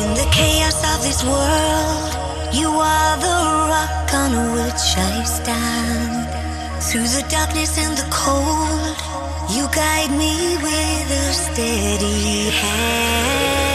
In the chaos of this world, you are the rock on which I stand. Through the darkness and the cold, you guide me with a steady hand.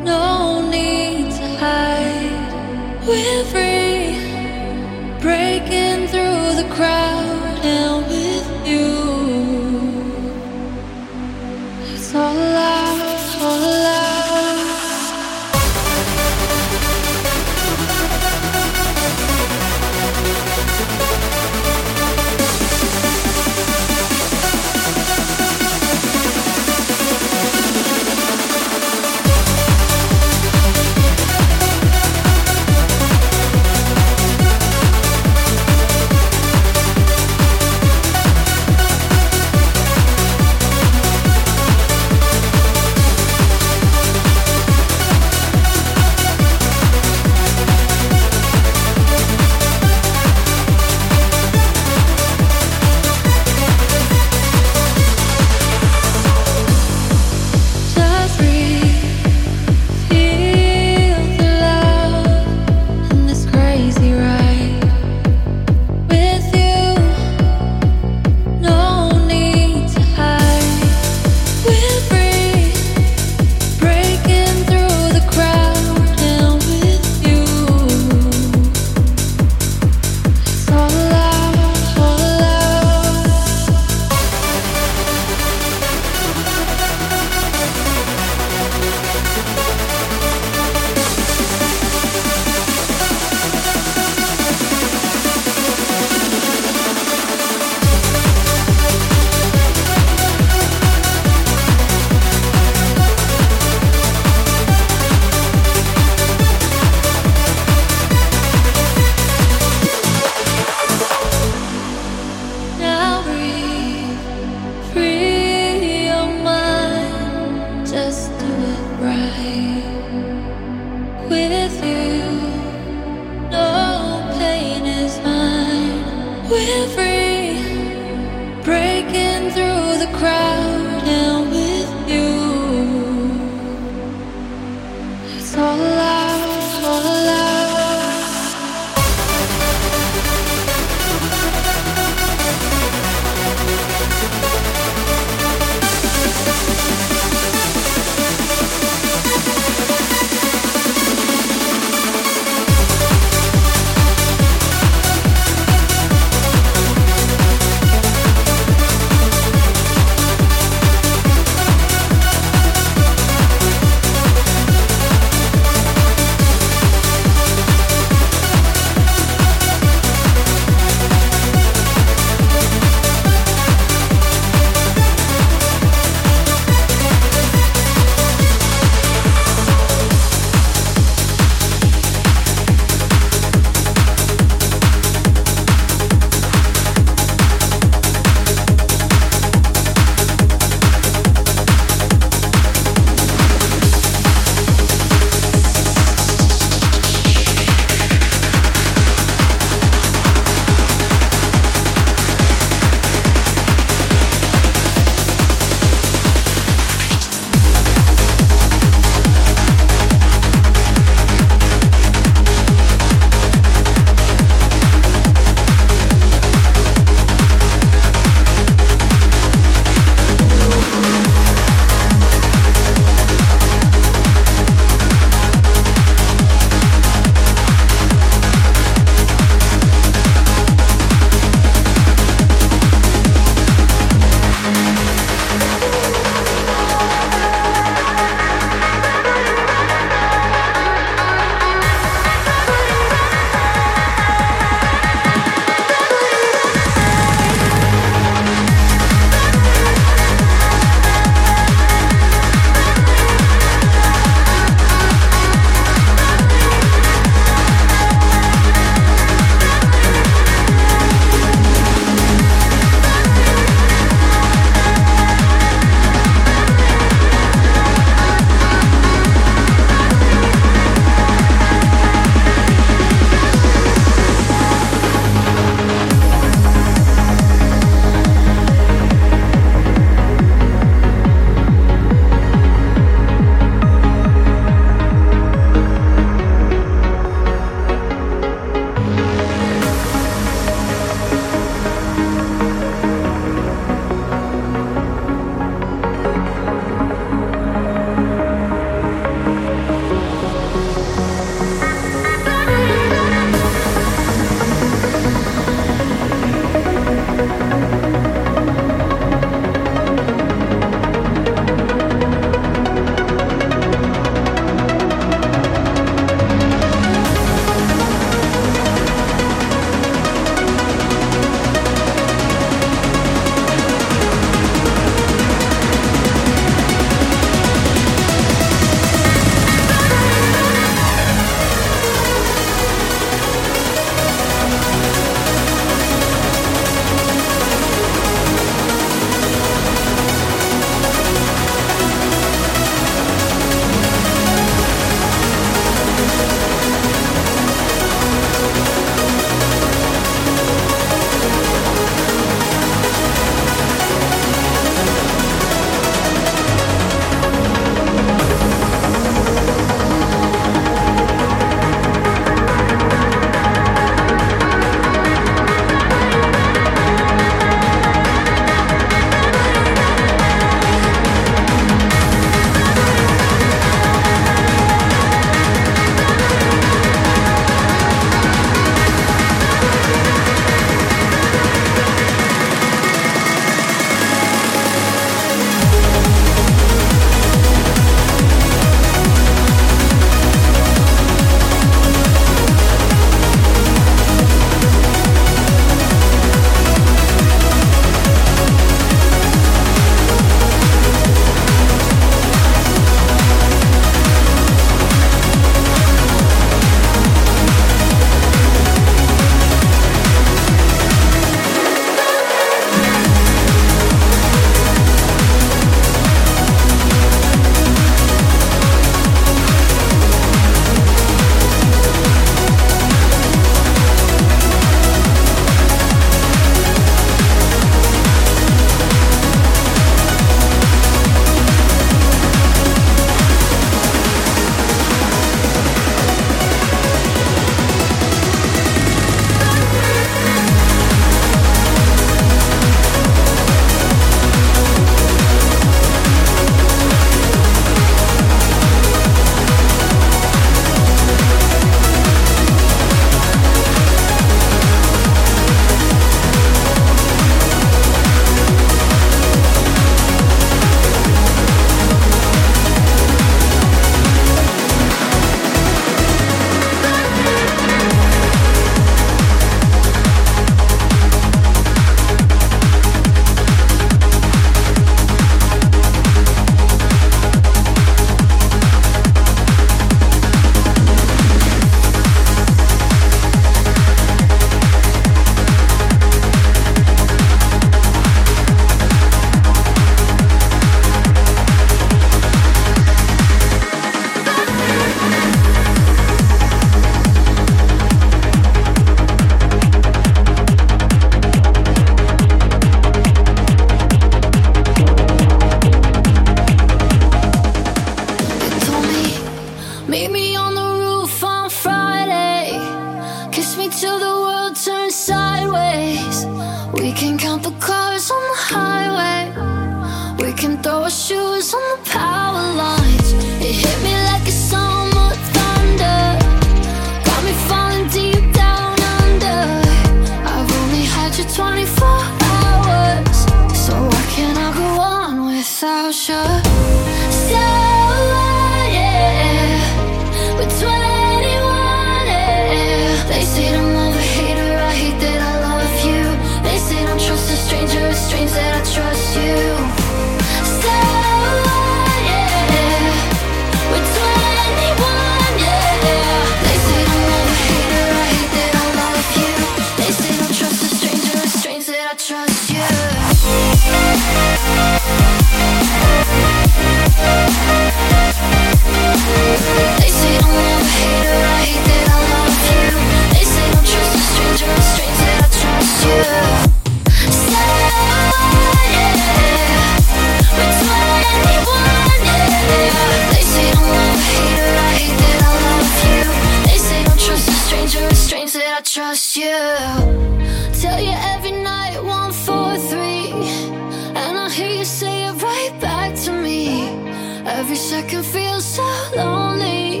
wish I can feel so lonely.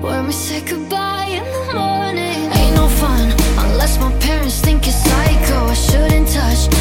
When we say goodbye in the morning. Ain't no fun unless my parents think it's psycho. I shouldn't touch